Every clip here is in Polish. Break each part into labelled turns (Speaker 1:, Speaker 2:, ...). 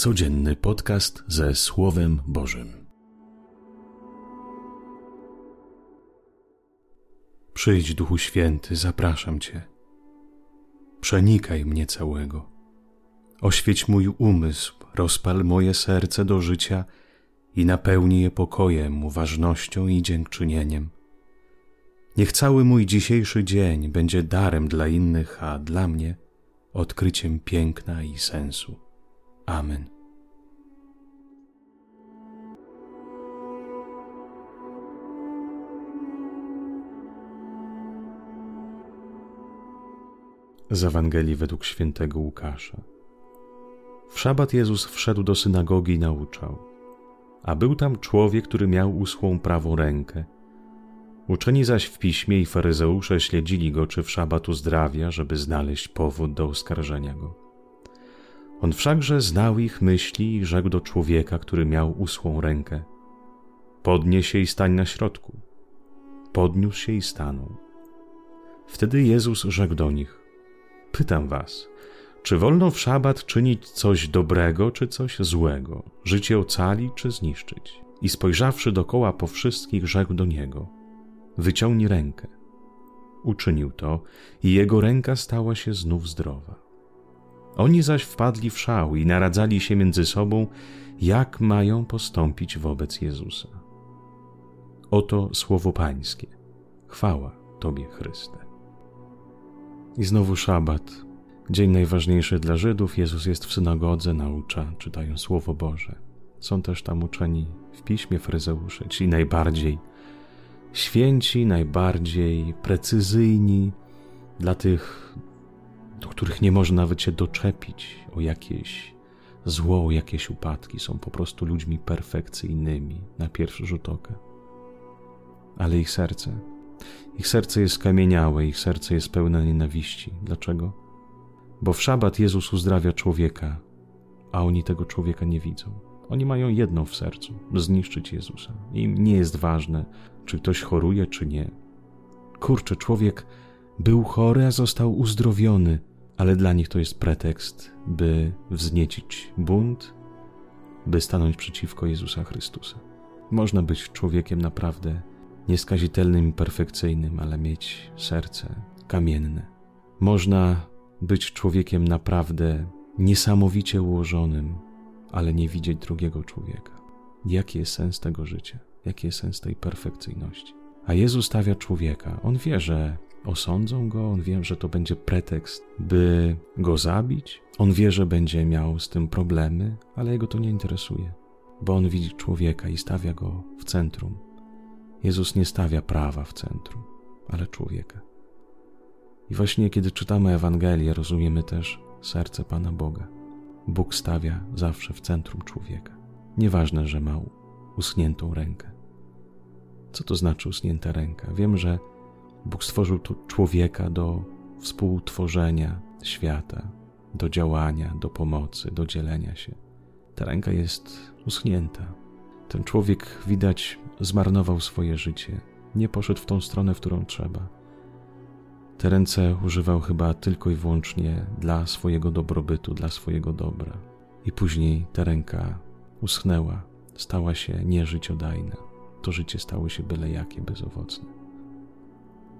Speaker 1: Codzienny podcast ze Słowem Bożym. Przyjdź, Duchu Święty, zapraszam Cię. Przenikaj mnie całego. Oświeć mój umysł, rozpal moje serce do życia i napełnij je pokojem, uważnością i dziękczynieniem. Niech cały mój dzisiejszy dzień będzie darem dla innych, a dla mnie odkryciem piękna i sensu. Amen. Z Ewangelii według świętego Łukasza. W szabat Jezus wszedł do synagogi i nauczał. A był tam człowiek, który miał uschłą prawą rękę. Uczeni zaś w piśmie i faryzeusze śledzili go, czy w szabat uzdrawia, żeby znaleźć powód do oskarżenia go. On wszakże znał ich myśli i rzekł do człowieka, który miał uschłą rękę: Podnieś się i stań na środku. Podniósł się i stanął. Wtedy Jezus rzekł do nich: Pytam was, czy wolno w szabat czynić coś dobrego, czy coś złego, życie ocalić, czy zniszczyć? I spojrzawszy dokoła po wszystkich, rzekł do niego: Wyciągnij rękę. Uczynił to, i jego ręka stała się znów zdrowa. Oni zaś wpadli w szał i naradzali się między sobą, jak mają postąpić wobec Jezusa. Oto słowo Pańskie. Chwała Tobie, Chryste. I znowu szabat, dzień najważniejszy dla Żydów. Jezus jest w synagodze, naucza, czytają Słowo Boże. Są też tam uczeni w piśmie fryzeusze, ci najbardziej święci, najbardziej precyzyjni dla tych do których nie można nawet się doczepić o jakieś zło, o jakieś upadki. Są po prostu ludźmi perfekcyjnymi na pierwszy rzut oka. Ale ich serce, ich serce jest skamieniałe, ich serce jest pełne nienawiści. Dlaczego? Bo w szabat Jezus uzdrawia człowieka, a oni tego człowieka nie widzą. Oni mają jedno w sercu zniszczyć Jezusa. Im nie jest ważne, czy ktoś choruje, czy nie. Kurczę, człowiek był chory, a został uzdrowiony ale dla nich to jest pretekst, by wzniecić bunt, by stanąć przeciwko Jezusa Chrystusa. Można być człowiekiem naprawdę nieskazitelnym i perfekcyjnym, ale mieć serce kamienne. Można być człowiekiem naprawdę niesamowicie ułożonym, ale nie widzieć drugiego człowieka. Jaki jest sens tego życia? Jaki jest sens tej perfekcyjności? A Jezus stawia człowieka. On wie, że osądzą go, on wie, że to będzie pretekst, by go zabić. On wie, że będzie miał z tym problemy, ale jego to nie interesuje, bo on widzi człowieka i stawia go w centrum. Jezus nie stawia prawa w centrum, ale człowieka. I właśnie kiedy czytamy Ewangelię, rozumiemy też serce Pana Boga. Bóg stawia zawsze w centrum człowieka. Nieważne, że ma uschniętą rękę. Co to znaczy usunięta ręka? Wiem, że Bóg stworzył tu człowieka do współtworzenia świata, do działania, do pomocy, do dzielenia się. Ta ręka jest uschnięta. Ten człowiek, widać, zmarnował swoje życie. Nie poszedł w tą stronę, w którą trzeba. Te ręce używał chyba tylko i wyłącznie dla swojego dobrobytu, dla swojego dobra. I później ta ręka uschnęła, stała się nieżyciodajna. To życie stało się byle jakie, bezowocne.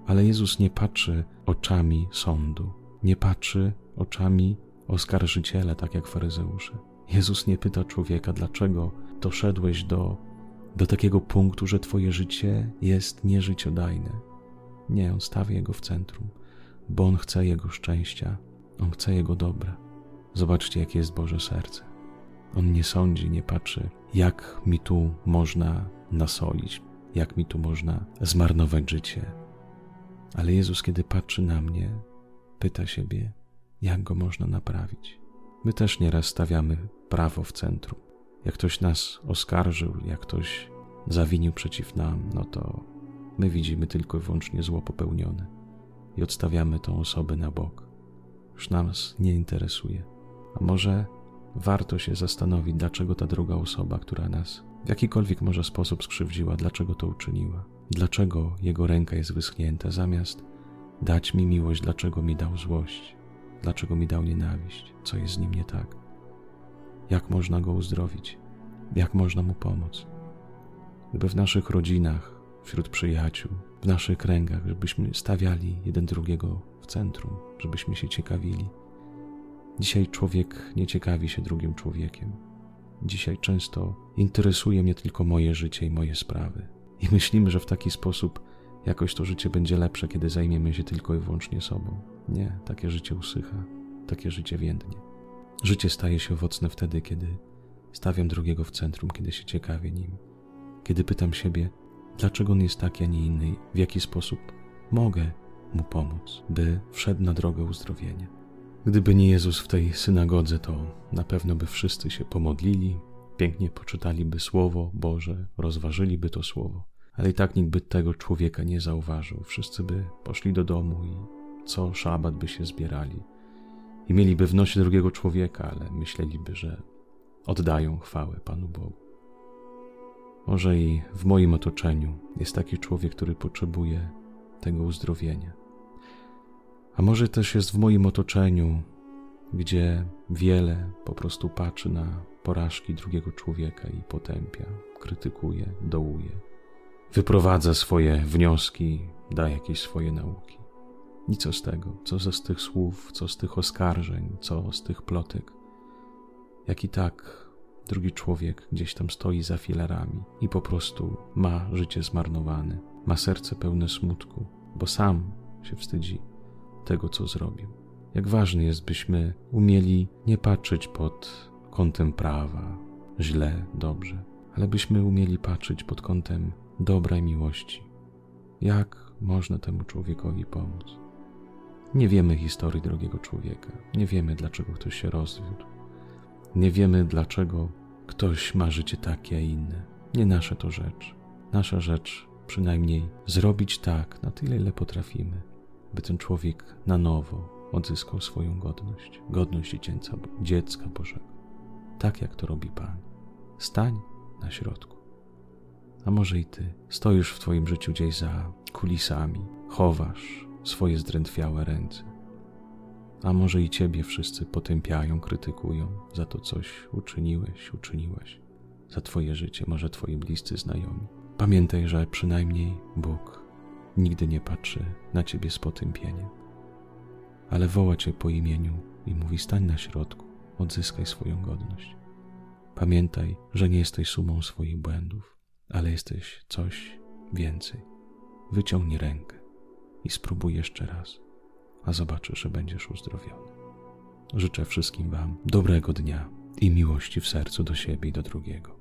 Speaker 1: Ale Jezus nie patrzy oczami sądu, nie patrzy oczami oskarżyciela, tak jak faryzeusze. Jezus nie pyta człowieka, dlaczego doszedłeś do, do takiego punktu, że Twoje życie jest nieżyciodajne. Nie, On stawia Jego w centrum, bo On chce Jego szczęścia, On chce Jego dobra. Zobaczcie, jakie jest Boże serce. On nie sądzi, nie patrzy, jak mi tu można nasolić, jak mi tu można zmarnować życie, ale Jezus, kiedy patrzy na mnie, pyta siebie, jak go można naprawić. My też nieraz stawiamy prawo w centrum. Jak ktoś nas oskarżył, jak ktoś zawinił przeciw nam, no to my widzimy tylko i wyłącznie zło popełnione i odstawiamy tą osobę na bok. Już nas nie interesuje. A może warto się zastanowić, dlaczego ta druga osoba, która nas w jakikolwiek może sposób skrzywdziła, dlaczego to uczyniła. Dlaczego jego ręka jest wyschnięta, zamiast dać mi miłość, dlaczego mi dał złość, dlaczego mi dał nienawiść, co jest z nim nie tak. Jak można go uzdrowić, jak można mu pomóc. Gdyby w naszych rodzinach, wśród przyjaciół, w naszych kręgach, żebyśmy stawiali jeden drugiego w centrum, żebyśmy się ciekawili. Dzisiaj człowiek nie ciekawi się drugim człowiekiem. Dzisiaj często interesuje mnie tylko moje życie i moje sprawy. I myślimy, że w taki sposób jakoś to życie będzie lepsze, kiedy zajmiemy się tylko i wyłącznie sobą. Nie, takie życie usycha, takie życie więdnie. Życie staje się owocne wtedy, kiedy stawiam drugiego w centrum, kiedy się ciekawię nim, kiedy pytam siebie, dlaczego on jest taki, a nie inny, w jaki sposób mogę mu pomóc, by wszedł na drogę uzdrowienia. Gdyby nie Jezus w tej synagodze, to na pewno by wszyscy się pomodlili, pięknie poczytaliby Słowo Boże, rozważyliby to Słowo, ale i tak nikt by tego człowieka nie zauważył. Wszyscy by poszli do domu i co szabat by się zbierali i mieliby w nosie drugiego człowieka, ale myśleliby, że oddają chwałę Panu Bogu. Może i w moim otoczeniu jest taki człowiek, który potrzebuje tego uzdrowienia. A może też jest w moim otoczeniu, gdzie wiele po prostu patrzy na porażki drugiego człowieka i potępia, krytykuje, dołuje, wyprowadza swoje wnioski, da jakieś swoje nauki. I co z tego? Co z tych słów, co z tych oskarżeń, co z tych plotek? Jak i tak drugi człowiek gdzieś tam stoi za filarami i po prostu ma życie zmarnowane, ma serce pełne smutku, bo sam się wstydzi tego, co zrobił. Jak ważne jest, byśmy umieli nie patrzeć pod kątem prawa, źle, dobrze, ale byśmy umieli patrzeć pod kątem dobra i miłości. Jak można temu człowiekowi pomóc? Nie wiemy historii drugiego człowieka, nie wiemy, dlaczego ktoś się rozwiódł, nie wiemy, dlaczego ktoś ma życie takie, a inne. Nie nasze to rzecz. Nasza rzecz przynajmniej zrobić tak, na tyle, ile potrafimy, by ten człowiek na nowo odzyskał swoją godność, godność dziecięca, dziecka Bożego. Tak jak to robi Pan. Stań na środku. A może i Ty stoisz w Twoim życiu gdzieś za kulisami, chowasz swoje zdrętwiałe ręce. A może i Ciebie wszyscy potępiają, krytykują za to coś uczyniłeś, uczyniłaś, za Twoje życie, może Twoi bliscy znajomi. Pamiętaj, że przynajmniej Bóg nigdy nie patrzy na Ciebie z potępieniem, ale woła Cię po imieniu i mówi: stań na środku, odzyskaj swoją godność. Pamiętaj, że nie jesteś sumą swoich błędów, ale jesteś coś więcej. Wyciągnij rękę i spróbuj jeszcze raz, a zobaczysz, że będziesz uzdrowiony. Życzę wszystkim Wam dobrego dnia i miłości w sercu do siebie i do drugiego.